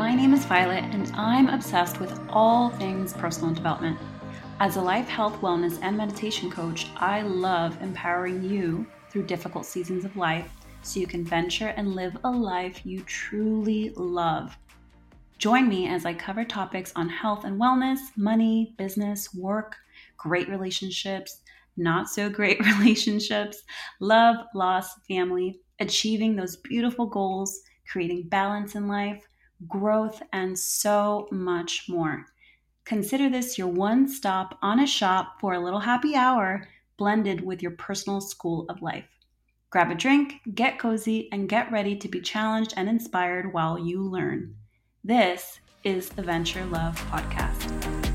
My name is Violet, and I'm obsessed with all things personal development. As a life, health, wellness, and meditation coach, I love empowering you through difficult seasons of life so you can venture and live a life you truly love. Join me as I cover topics on health and wellness, money, business, work, great relationships, not so great relationships, love, loss, family, achieving those beautiful goals, creating balance in life growth, and so much more. Consider this your one stop on a shop for a little happy hour blended with your personal school of life. Grab a drink, get cozy, and get ready to be challenged and inspired while you learn. This is the Venture Love Podcast.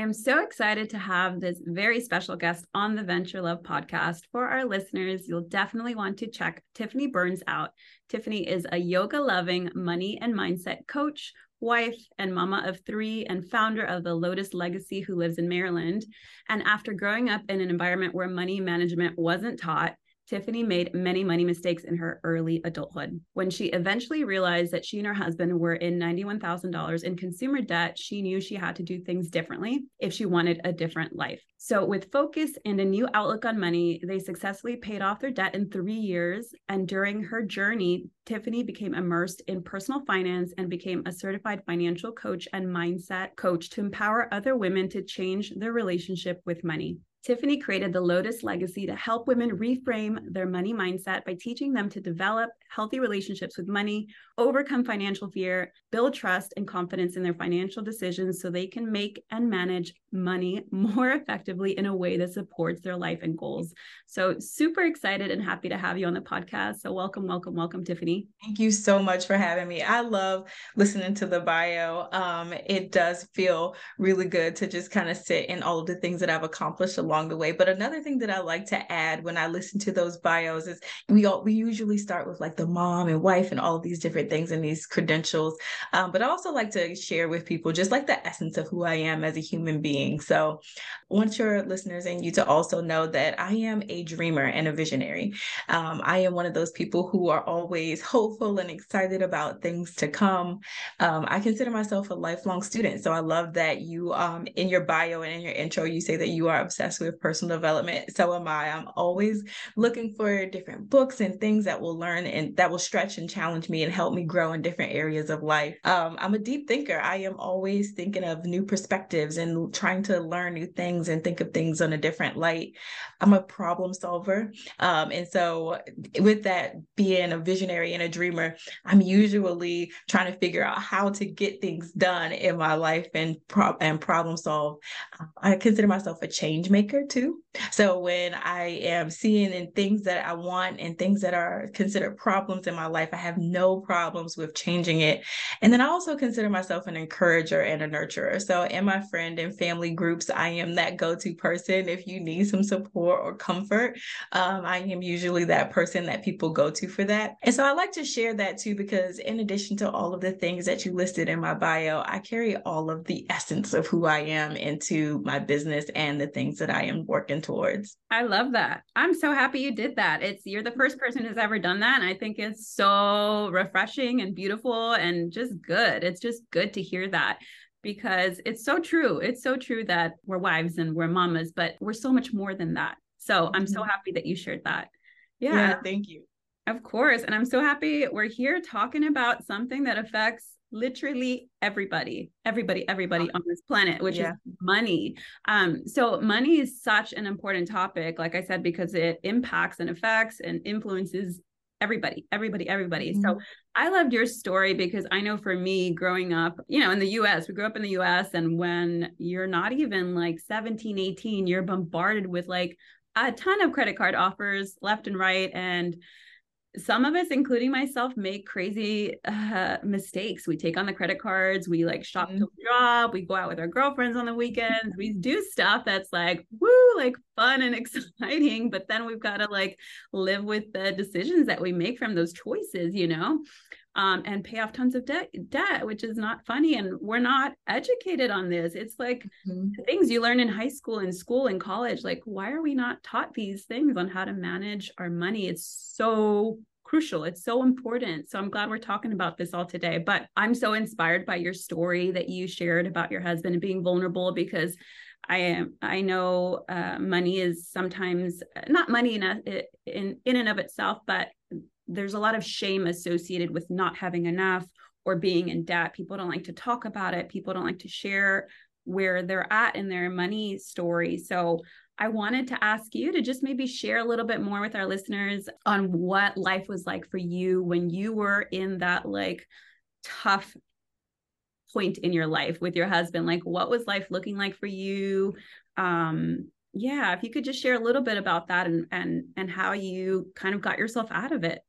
Am so excited to have this very special guest on the Venture Love podcast. For our listeners, you'll definitely want to check Tiffany Burns out. Tiffany is a yoga loving money and mindset coach, wife, and mama of three, and founder of the Lotus Legacy, who lives in Maryland. And after growing up in an environment where money management wasn't taught, Tiffany made many money mistakes in her early adulthood. When she eventually realized that she and her husband were in $91,000 in consumer debt, she knew she had to do things differently if she wanted a different life. So, with focus and a new outlook on money, they successfully paid off their debt in three years. And during her journey, Tiffany became immersed in personal finance and became a certified financial coach and mindset coach to empower other women to change their relationship with money. Tiffany created the Lotus Legacy to help women reframe their money mindset by teaching them to develop healthy relationships with money, overcome financial fear, build trust and confidence in their financial decisions so they can make and manage money more effectively in a way that supports their life and goals. So, super excited and happy to have you on the podcast. So, welcome, welcome, welcome, Tiffany. Thank you so much for having me. I love listening to the bio. Um, it does feel really good to just kind of sit in all of the things that I've accomplished along the way. But another thing that I like to add when I listen to those bios is we all we usually start with like the mom and wife and all of these different things and these credentials. Um, but I also like to share with people just like the essence of who I am as a human being being. So I want your listeners and you to also know that I am a dreamer and a visionary. Um, I am one of those people who are always hopeful and excited about things to come. Um, I consider myself a lifelong student. So I love that you, um, in your bio and in your intro, you say that you are obsessed with personal development. So am I. I'm always looking for different books and things that will learn and that will stretch and challenge me and help me grow in different areas of life. Um, I'm a deep thinker. I am always thinking of new perspectives and trying trying to learn new things and think of things on a different light. I'm a problem solver. Um, and so, with that being a visionary and a dreamer, I'm usually trying to figure out how to get things done in my life and, pro- and problem solve. I consider myself a change maker too. So, when I am seeing in things that I want and things that are considered problems in my life, I have no problems with changing it. And then I also consider myself an encourager and a nurturer. So, in my friend and family groups, I am that go to person. If you need some support or comfort, um, I am usually that person that people go to for that. And so I like to share that too, because in addition to all of the things that you listed in my bio, I carry all of the essence of who I am into my business and the things that I am working towards. I love that. I'm so happy you did that. It's you're the first person who's ever done that. And I think it's so refreshing and beautiful and just good. It's just good to hear that because it's so true. It's so true that we're wives and we're mamas, but we're so much more than that. So I'm so mm-hmm. happy that you shared that. Yeah. yeah. Thank you. Of course. And I'm so happy we're here talking about something that affects literally everybody everybody everybody on this planet which yeah. is money um so money is such an important topic like i said because it impacts and affects and influences everybody everybody everybody mm-hmm. so i loved your story because i know for me growing up you know in the us we grew up in the us and when you're not even like 17 18 you're bombarded with like a ton of credit card offers left and right and some of us including myself make crazy uh, mistakes we take on the credit cards we like shop mm-hmm. till we drop we go out with our girlfriends on the weekends we do stuff that's like woo like fun and exciting but then we've got to like live with the decisions that we make from those choices you know um, and pay off tons of debt debt which is not funny and we're not educated on this it's like mm-hmm. things you learn in high school in school in college like why are we not taught these things on how to manage our money it's so crucial it's so important so i'm glad we're talking about this all today but i'm so inspired by your story that you shared about your husband and being vulnerable because I am. I know uh, money is sometimes not money in, a, in in and of itself, but there's a lot of shame associated with not having enough or being in debt. People don't like to talk about it. People don't like to share where they're at in their money story. So I wanted to ask you to just maybe share a little bit more with our listeners on what life was like for you when you were in that like tough point in your life with your husband. Like what was life looking like for you? Um yeah, if you could just share a little bit about that and and and how you kind of got yourself out of it.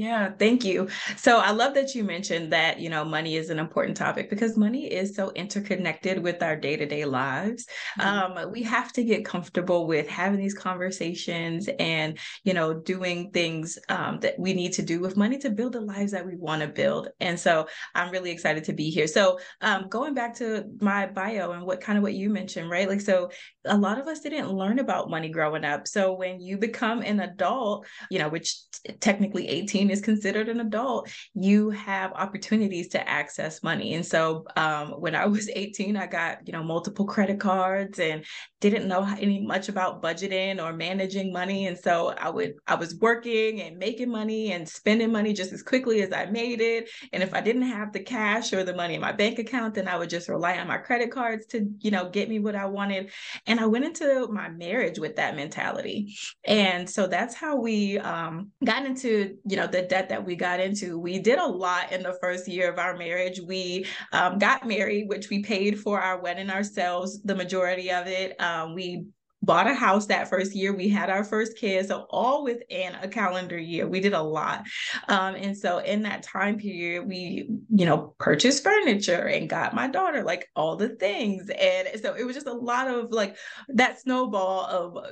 Yeah, thank you. So I love that you mentioned that, you know, money is an important topic because money is so interconnected with our day-to-day lives. Mm-hmm. Um, we have to get comfortable with having these conversations and, you know, doing things um, that we need to do with money to build the lives that we want to build. And so I'm really excited to be here. So um, going back to my bio and what kind of what you mentioned, right? Like, so a lot of us didn't learn about money growing up. So when you become an adult, you know, which technically 18 is considered an adult, you have opportunities to access money. And so um, when I was 18, I got, you know, multiple credit cards and didn't know any much about budgeting or managing money. And so I would, I was working and making money and spending money just as quickly as I made it. And if I didn't have the cash or the money in my bank account, then I would just rely on my credit cards to, you know, get me what I wanted. And I went into my marriage with that mentality. And so that's how we um, got into, you know, the debt that we got into. We did a lot in the first year of our marriage. We um, got married, which we paid for our wedding ourselves, the majority of it. Um, we bought a house that first year we had our first kid so all within a calendar year we did a lot um, and so in that time period we you know purchased furniture and got my daughter like all the things and so it was just a lot of like that snowball of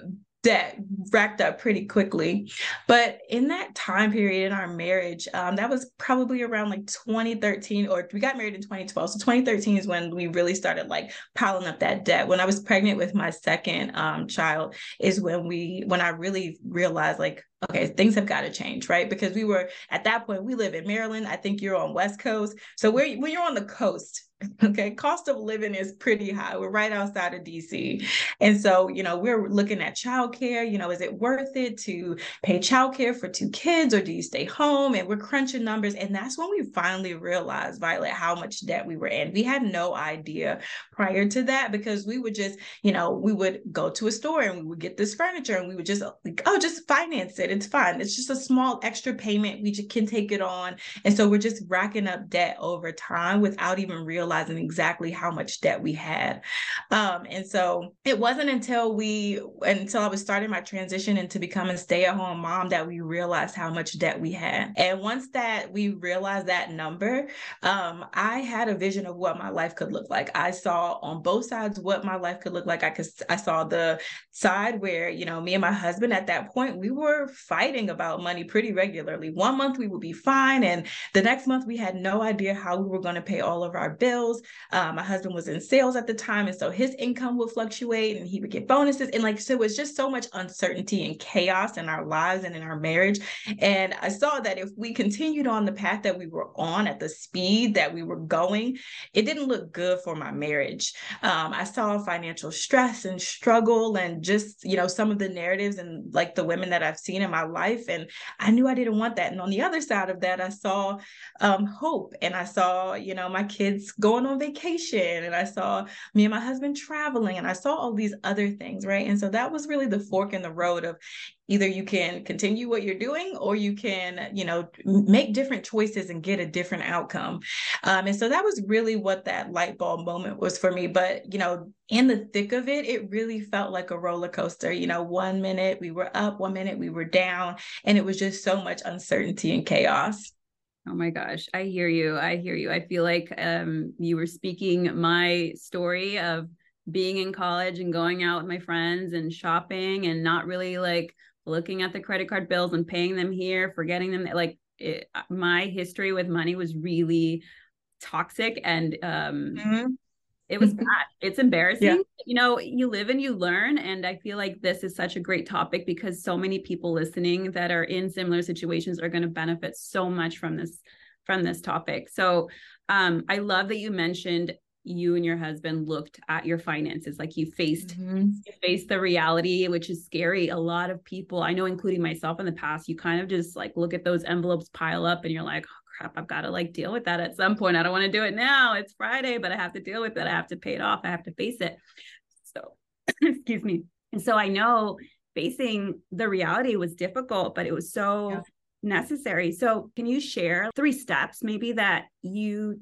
debt racked up pretty quickly. But in that time period in our marriage, um, that was probably around like 2013, or we got married in 2012. So 2013 is when we really started like piling up that debt. When I was pregnant with my second um, child, is when we when I really realized like okay, things have got to change, right? Because we were at that point, we live in Maryland. I think you're on West Coast. So where when you're on the coast, okay, cost of living is pretty high. We're right outside of DC. And so, you know, we're looking at childcare. You know, is it worth it to pay childcare for two kids or do you stay home? And we're crunching numbers. And that's when we finally realized, Violet, how much debt we were in. We had no idea prior to that because we would just, you know, we would go to a store and we would get this furniture and we would just like, oh, just finance it it. It's fine. It's just a small extra payment. We can take it on. And so we're just racking up debt over time without even realizing exactly how much debt we had. Um, and so it wasn't until we, until I was starting my transition into becoming stay at home mom that we realized how much debt we had. And once that we realized that number, um, I had a vision of what my life could look like. I saw on both sides what my life could look like. I could, I saw the side where, you know, me and my husband at that point, we were fighting about money pretty regularly. One month we would be fine, and the next month we had no idea how we were going to pay all of our bills. Um, my husband was in sales at the time, and so his income would fluctuate and he would get bonuses. And like, so it was just so much uncertainty and chaos in our lives and in our marriage. And I saw that if we continued on the path that we were on at the speed that we were going, it didn't look good for my marriage. Um, I saw financial stress and struggle and just, you know, some of the narratives and like the women that I've seen in my life. And I knew I didn't want that. And on the other side of that, I saw um, hope and I saw, you know, my kids going on vacation and I saw me and my husband traveling and I saw all these other things. Right. And so that was really the fork in the road of either you can continue what you're doing or you can you know make different choices and get a different outcome. Um, and so that was really what that light bulb moment was for me. But you know in the thick of it it really felt like a roller coaster. You know one minute we were up one minute we were down and it was just so much uncertainty and chaos. Oh my gosh, I hear you. I hear you. I feel like um, you were speaking my story of being in college and going out with my friends and shopping and not really like looking at the credit card bills and paying them here, forgetting them. Like it, my history with money was really toxic and um mm-hmm. it was bad it's embarrassing yeah. you know you live and you learn and i feel like this is such a great topic because so many people listening that are in similar situations are going to benefit so much from this from this topic so um i love that you mentioned you and your husband looked at your finances like you faced mm-hmm. you faced the reality which is scary. A lot of people i know including myself in the past you kind of just like look at those envelopes pile up and you're like oh, crap i've got to like deal with that at some point. I don't want to do it now. It's friday but i have to deal with it. I have to pay it off. I have to face it. So excuse me. And so i know facing the reality was difficult but it was so yeah. necessary. So can you share three steps maybe that you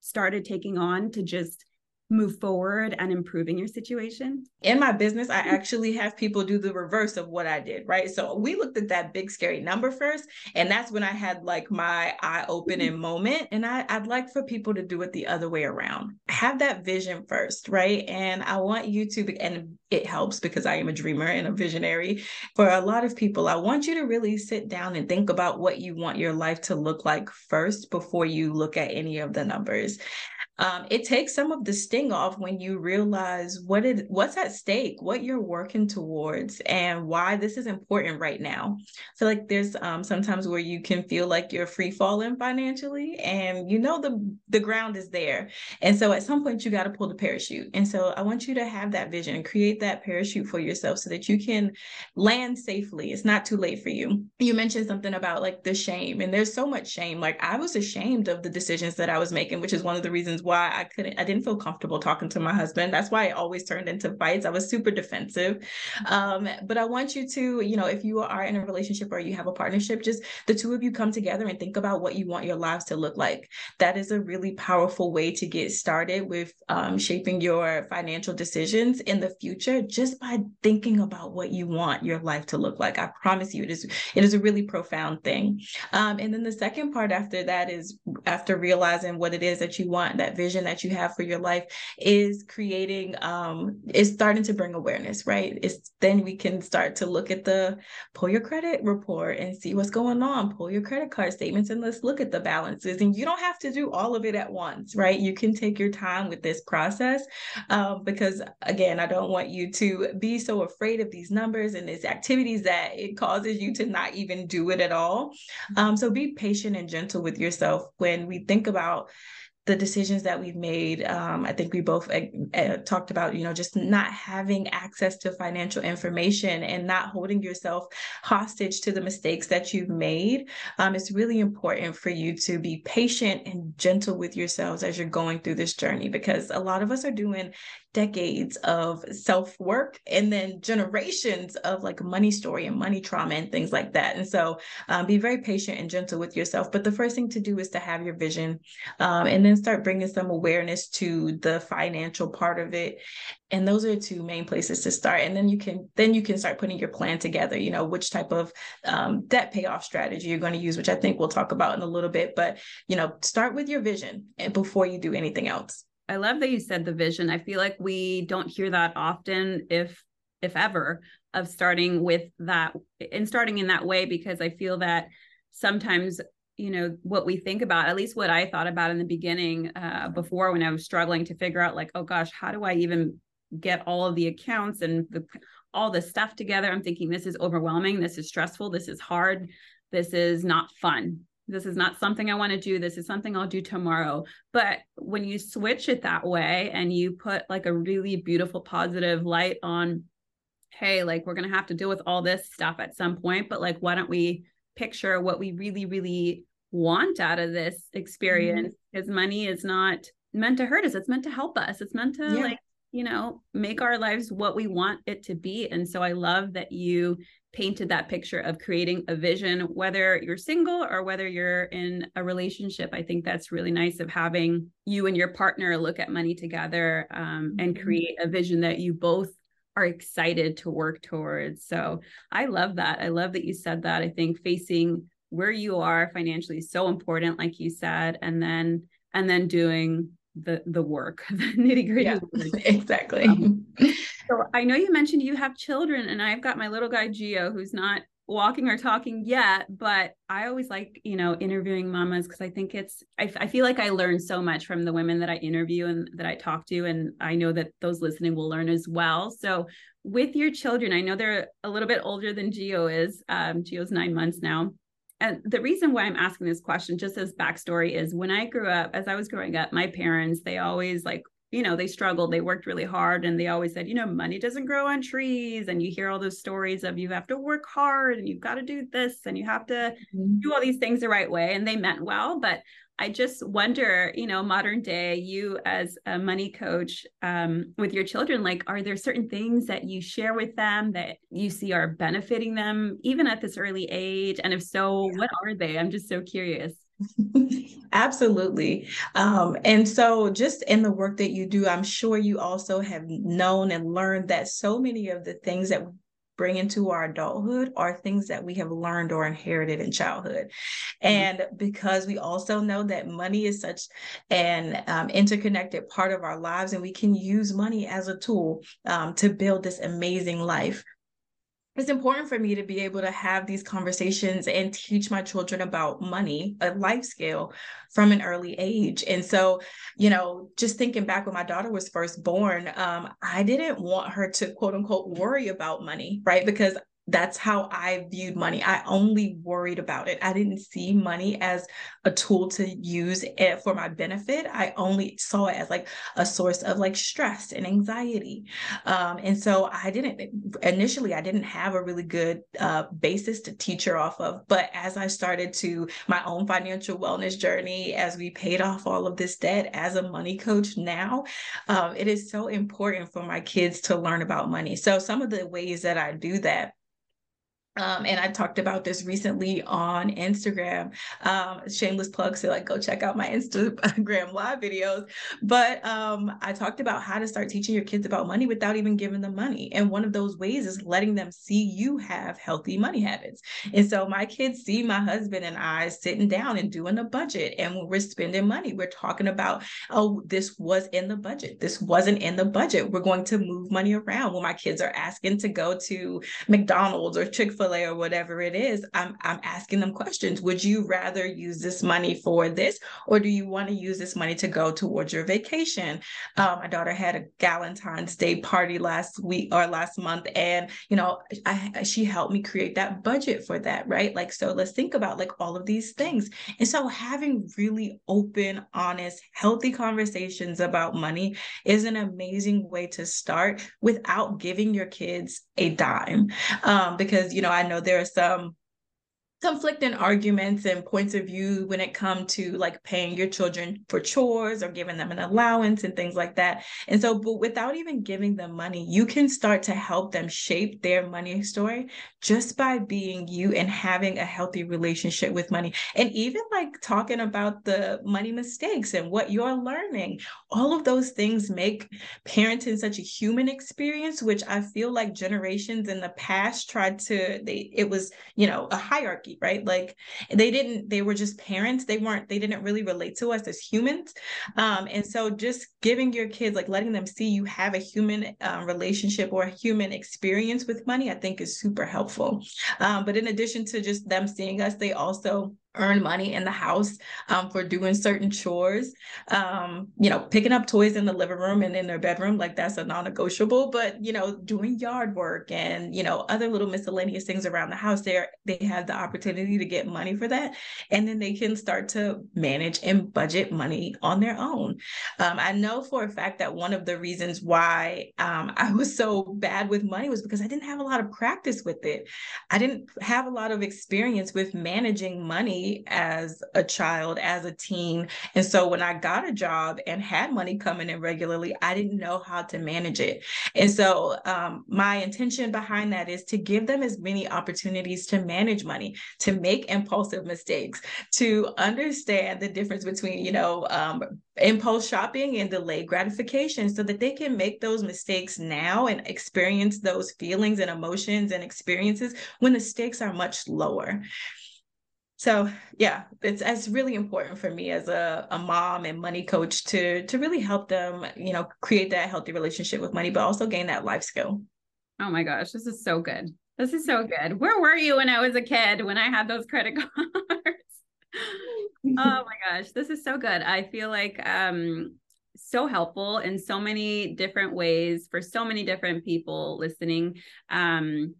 started taking on to just move forward and improving your situation? In my business, I actually have people do the reverse of what I did, right? So we looked at that big scary number first, and that's when I had like my eye opening moment. And I, I'd like for people to do it the other way around. Have that vision first, right? And I want you to, and it helps because I am a dreamer and a visionary. For a lot of people, I want you to really sit down and think about what you want your life to look like first before you look at any of the numbers um, it takes some of the sting off when you realize what it what's at stake what you're working towards and why this is important right now. So like there's um, sometimes where you can feel like you're free falling financially and you know the the ground is there. And so at some point you got to pull the parachute. And so i want you to have that vision create that parachute for yourself so that you can land safely. It's not too late for you. You mentioned something about like the shame and there's so much shame. Like i was ashamed of the decisions that i was making which is one of the reasons why I couldn't, I didn't feel comfortable talking to my husband. That's why I always turned into fights. I was super defensive. Um, but I want you to, you know, if you are in a relationship or you have a partnership, just the two of you come together and think about what you want your lives to look like. That is a really powerful way to get started with um, shaping your financial decisions in the future just by thinking about what you want your life to look like. I promise you, it is it is a really profound thing. Um, and then the second part after that is after realizing what it is that you want, that vision that you have for your life is creating um is starting to bring awareness right? It's then we can start to look at the pull your credit report and see what's going on. Pull your credit card statements and let's look at the balances. And you don't have to do all of it at once right? You can take your time with this process um, because again i don't want you to be so afraid of these numbers and these activities that it causes you to not even do it at all. Um, so be patient and gentle with yourself when we think about the decisions that we've made. Um, I think we both uh, talked about, you know, just not having access to financial information and not holding yourself hostage to the mistakes that you've made. Um, it's really important for you to be patient and gentle with yourselves as you're going through this journey because a lot of us are doing decades of self work and then generations of like money story and money trauma and things like that. And so um, be very patient and gentle with yourself. But the first thing to do is to have your vision um, and then start bringing some awareness to the financial part of it. And those are two main places to start. And then you can then you can start putting your plan together you know which type of um, debt payoff strategy you're going to use which i think we'll talk about in a little bit. But you know start with your vision before you do anything else. I love that you said the vision. I feel like we don't hear that often, if if ever, of starting with that and starting in that way because I feel that sometimes you know what we think about at least what i thought about in the beginning uh, before when i was struggling to figure out like oh gosh how do i even get all of the accounts and the, all the stuff together i'm thinking this is overwhelming this is stressful this is hard this is not fun this is not something I want to do. This is something I'll do tomorrow. But when you switch it that way and you put like a really beautiful, positive light on, hey, like we're going to have to deal with all this stuff at some point, but like, why don't we picture what we really, really want out of this experience? Because mm-hmm. money is not meant to hurt us, it's meant to help us, it's meant to yeah. like, you know, make our lives what we want it to be. And so I love that you painted that picture of creating a vision, whether you're single or whether you're in a relationship. I think that's really nice of having you and your partner look at money together um, and mm-hmm. create a vision that you both are excited to work towards. So I love that. I love that you said that. I think facing where you are financially is so important, like you said, and then and then doing the the work, the nitty gritty. Yeah, exactly. Um, so I know you mentioned you have children, and I've got my little guy Geo, who's not walking or talking yet, but I always like, you know, interviewing mamas because I think it's, I, I feel like I learn so much from the women that I interview and that I talk to. And I know that those listening will learn as well. So, with your children, I know they're a little bit older than Geo is. Um, Geo's nine months now. And the reason why I'm asking this question, just as backstory, is when I grew up, as I was growing up, my parents, they always like you know, they struggled, they worked really hard, and they always said, you know, money doesn't grow on trees. And you hear all those stories of you have to work hard and you've got to do this and you have to mm-hmm. do all these things the right way. And they meant well. But I just wonder, you know, modern day, you as a money coach um, with your children, like, are there certain things that you share with them that you see are benefiting them even at this early age? And if so, yeah. what are they? I'm just so curious. Absolutely. Um, and so, just in the work that you do, I'm sure you also have known and learned that so many of the things that bring into our adulthood are things that we have learned or inherited in childhood. Mm-hmm. And because we also know that money is such an um, interconnected part of our lives, and we can use money as a tool um, to build this amazing life it's important for me to be able to have these conversations and teach my children about money, a life scale from an early age. And so, you know, just thinking back when my daughter was first born, um, I didn't want her to quote unquote worry about money, right? Because that's how I viewed money. I only worried about it. I didn't see money as a tool to use it for my benefit. I only saw it as like a source of like stress and anxiety. Um, and so I didn't initially, I didn't have a really good uh, basis to teach her off of. But as I started to my own financial wellness journey, as we paid off all of this debt as a money coach now, um, it is so important for my kids to learn about money. So some of the ways that I do that um, and I talked about this recently on Instagram. Um, shameless plug, so like go check out my Instagram live videos. But um, I talked about how to start teaching your kids about money without even giving them money. And one of those ways is letting them see you have healthy money habits. And so my kids see my husband and I sitting down and doing a budget. And when we're spending money, we're talking about, oh, this was in the budget. This wasn't in the budget. We're going to move money around when my kids are asking to go to McDonald's or Chick fil Or whatever it is, I'm I'm asking them questions. Would you rather use this money for this, or do you want to use this money to go towards your vacation? Um, my daughter had a Valentine's Day party last week or last month, and you know, I, she helped me create that budget for that, right? Like, so let's think about like all of these things. And so having really open, honest, healthy conversations about money is an amazing way to start without giving your kids a dime. Um, because you know, I know there are some conflicting arguments and points of view when it comes to like paying your children for chores or giving them an allowance and things like that. And so, but without even giving them money, you can start to help them shape their money story just by being you and having a healthy relationship with money. And even like talking about the money mistakes and what you're learning. All of those things make parenting such a human experience, which I feel like generations in the past tried to, they, it was, you know, a hierarchy hierarchy, right? Like they didn't, they were just parents. They weren't, they didn't really relate to us as humans. Um, and so just giving your kids, like letting them see you have a human uh, relationship or a human experience with money, I think is super helpful. Um, but in addition to just them seeing us, they also earn money in the house um, for doing certain chores. Um, you know, picking up toys in the living room and in their bedroom, like that's a non-negotiable. But you know, doing yard work and you know other little miscellaneous things around the house, there they have the opportunity to get money for that, and then they can start to manage and budget money on their own. Um, I know for a fact that one of the reasons why um, I was so bad with money was because I didn't have a lot of practice with it. I didn't have a lot of experience with managing money as a child, as a teen. And so when I got a job and had money coming in regularly, I didn't know how to manage it. And so um, my intention behind that is to give them as many opportunities to manage money, to make impulsive mistakes, to understand the difference between, you know, um, impulse shopping and delayed gratification so that they can make those mistakes now and experience those feelings and emotions and experiences when the stakes are much lower so yeah it's it's really important for me as a, a mom and money coach to to really help them you know create that healthy relationship with money but also gain that life skill oh my gosh this is so good This is so good. Where were you when I was a kid when I had those credit cards? oh my gosh, this is so good. I feel like um so helpful in so many different ways for so many different people listening. Um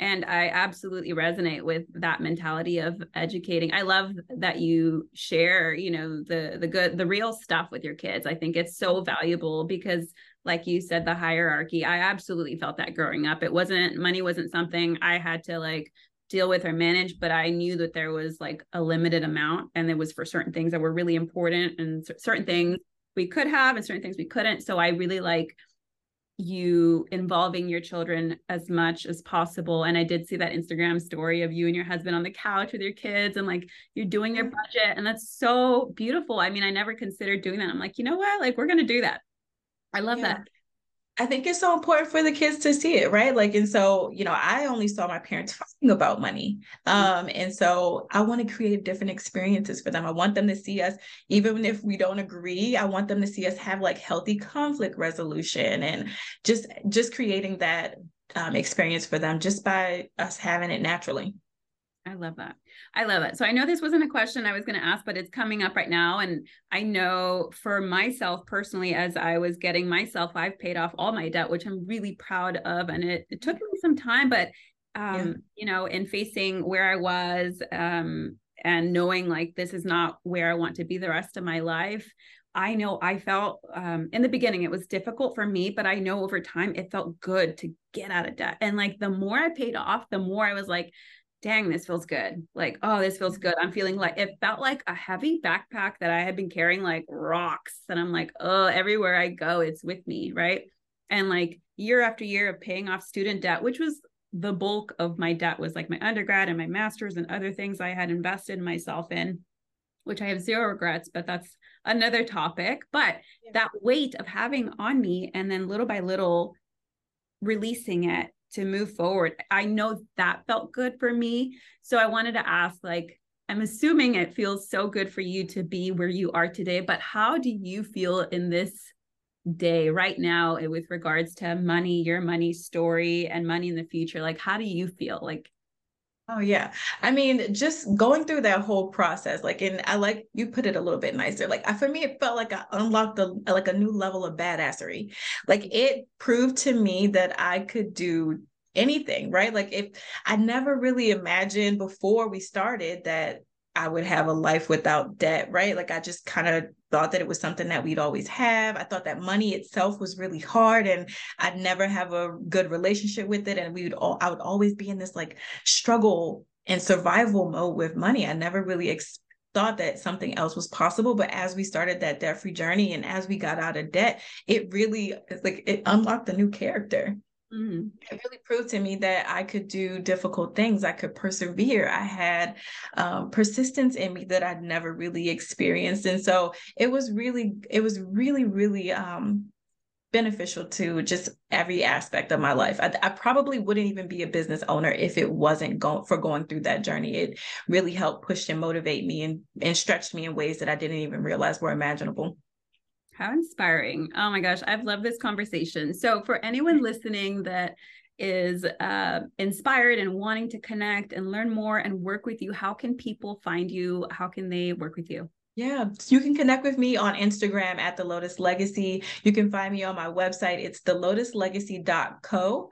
and I absolutely resonate with that mentality of educating. I love that you share, you know, the the good the real stuff with your kids. I think it's so valuable because like you said the hierarchy i absolutely felt that growing up it wasn't money wasn't something i had to like deal with or manage but i knew that there was like a limited amount and it was for certain things that were really important and certain things we could have and certain things we couldn't so i really like you involving your children as much as possible. And i did see that instagram story of you and your husband on the couch with your kids and like you're doing your mm-hmm. budget and that's so beautiful. I mean i never considered doing that. I'm like you know what? Like we're going to do that. I love yeah. that. I think it's so important for the kids to see it, right? Like, and so, you know, I only saw my parents fighting about money. Mm-hmm. Um, and so I want to create different experiences for them. I want them to see us, even if we don't agree, I want them to see us have like healthy conflict resolution and just just creating that um, experience for them just by us having it naturally. I love that. I love it. So I know this wasn't a question I was going to ask, but it's coming up right now. And I know for myself personally, as I was getting myself, I've paid off all my debt, which I'm really proud of. And it, it took me some time, but um, yeah. you know, in facing where I was um and knowing like this is not where I want to be the rest of my life. I know I felt um, in the beginning it was difficult for me, but I know over time it felt good to get out of debt. And like the more I paid off, the more I was like, dang, this feels good. Like, oh, this feels good. I'm mm-hmm. feeling like it felt like a heavy backpack that I had been carrying like rocks. And I'm like, oh, everywhere I go, it's with me. Right. And like year after year of paying off student debt, which was the bulk of my debt was like my undergrad and my master's and other things I had invested myself in, which I have zero regrets, but that's another topic. But yeah. that weight of having on me and then little by little releasing it to move forward. I know that felt good for me. So I wanted to ask like I'm assuming it feels so good for you to be where you are today, but how do you feel in this day right now eh, with regards to money, your money story and money in the future? Like how do you feel? Like Oh yeah. I mean, just going through that whole process, like, and I like you put it a little bit nicer. Like, for me, it felt like I unlocked a like a new level of badassery. Like, it proved to me that I could do anything, right? Like, if I never really imagined before we started that I would have a life without debt, right? Like I just kind of thought that it was something that we'd always have. I thought that money itself was really hard and I'd never have a good relationship with it. And we would all, I would always be in this like struggle and survival mode with money. I never really thought that something else was possible. But as we started that debt free journey and as we got out of debt, it really like it unlocked a new character. Mm-hmm. It really proved to me that I could do difficult things. I could persevere. I had um, persistence in me that I'd never really experienced, and so it was really, it was really, really um, beneficial to just every aspect of my life. I, I, probably wouldn't even be a business owner if it wasn't going for going through that journey. It really helped push and motivate me and and stretched me in ways that I didn't even realize were imaginable. How inspiring. Oh my gosh, I've loved this conversation. So, for anyone listening that is uh, inspired and wanting to connect and learn more and work with you, how can people find you? How can they work with you? Yeah, you can connect with me on Instagram at the Lotus Legacy. You can find me on my website. It's the lotuslegacy.co.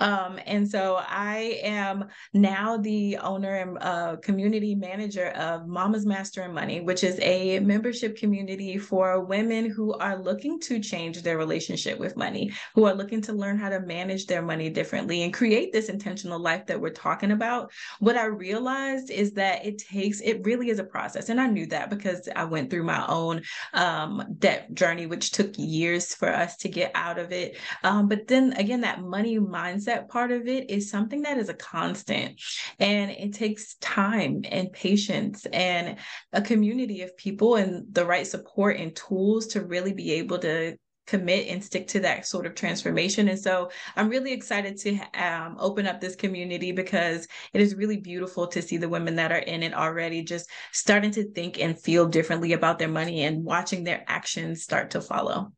Um, and so I am now the owner and uh, community manager of Mama's Mastering Money, which is a membership community for women who are looking to change their relationship with money, who are looking to learn how to manage their money differently and create this intentional life that we're talking about. What I realized is that it takes, it really is a process. And I knew that because I went through my own um, debt journey, which took years for us to get out of it. Um, but then again, that money mindset part of it is something that is a constant and it takes time and patience and a community of people and the right support and tools to really be able to commit and stick to that sort of transformation. And so I'm really excited to um, open up this community because it is really beautiful to see the women that are in it already just starting to think and feel differently about their money and watching their actions start to follow.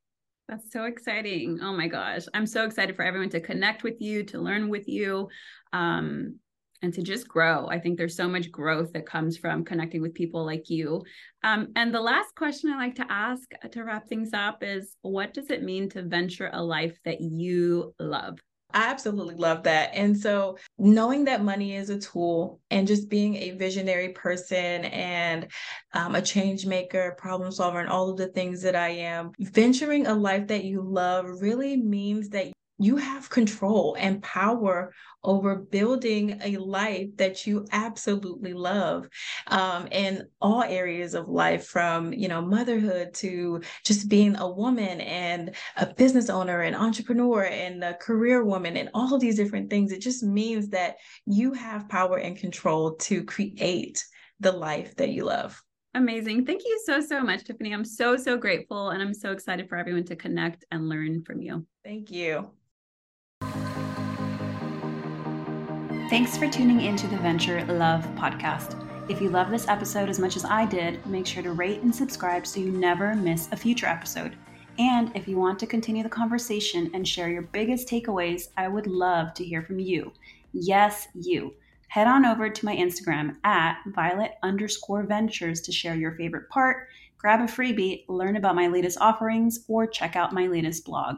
That's so exciting. Oh my gosh. I'm so excited for everyone to connect with you, to learn with you, um, and to just grow. I think there's so much growth that comes from connecting with people like you. Um, and the last question I like to ask to wrap things up is what does it mean to venture a life that you love? I absolutely love that. And so, knowing that money is a tool and just being a visionary person and um, a change maker, problem solver, and all of the things that I am, venturing a life that you love really means that you have control and power over building a life that you absolutely love um, in all areas of life from you know motherhood to just being a woman and a business owner and entrepreneur and a career woman and all these different things it just means that you have power and control to create the life that you love Amazing. Thank you so, so much, Tiffany. I'm so, so grateful. And I'm so excited for everyone to connect and learn from you. Thank you. Thanks for tuning into the Venture Love podcast. If you love this episode as much as I did, make sure to rate and subscribe so you never miss a future episode. And if you want to continue the conversation and share your biggest takeaways, I would love to hear from you. Yes, you. Head on over to my Instagram at violet underscore ventures to share your favorite part, grab a freebie, learn about my latest offerings, or check out my latest blog.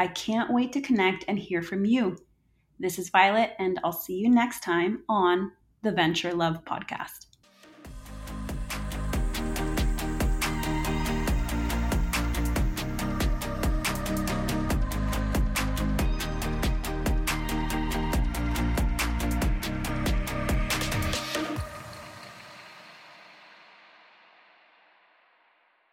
I can't wait to connect and hear from you. This is Violet, and I'll see you next time on the Venture Love Podcast.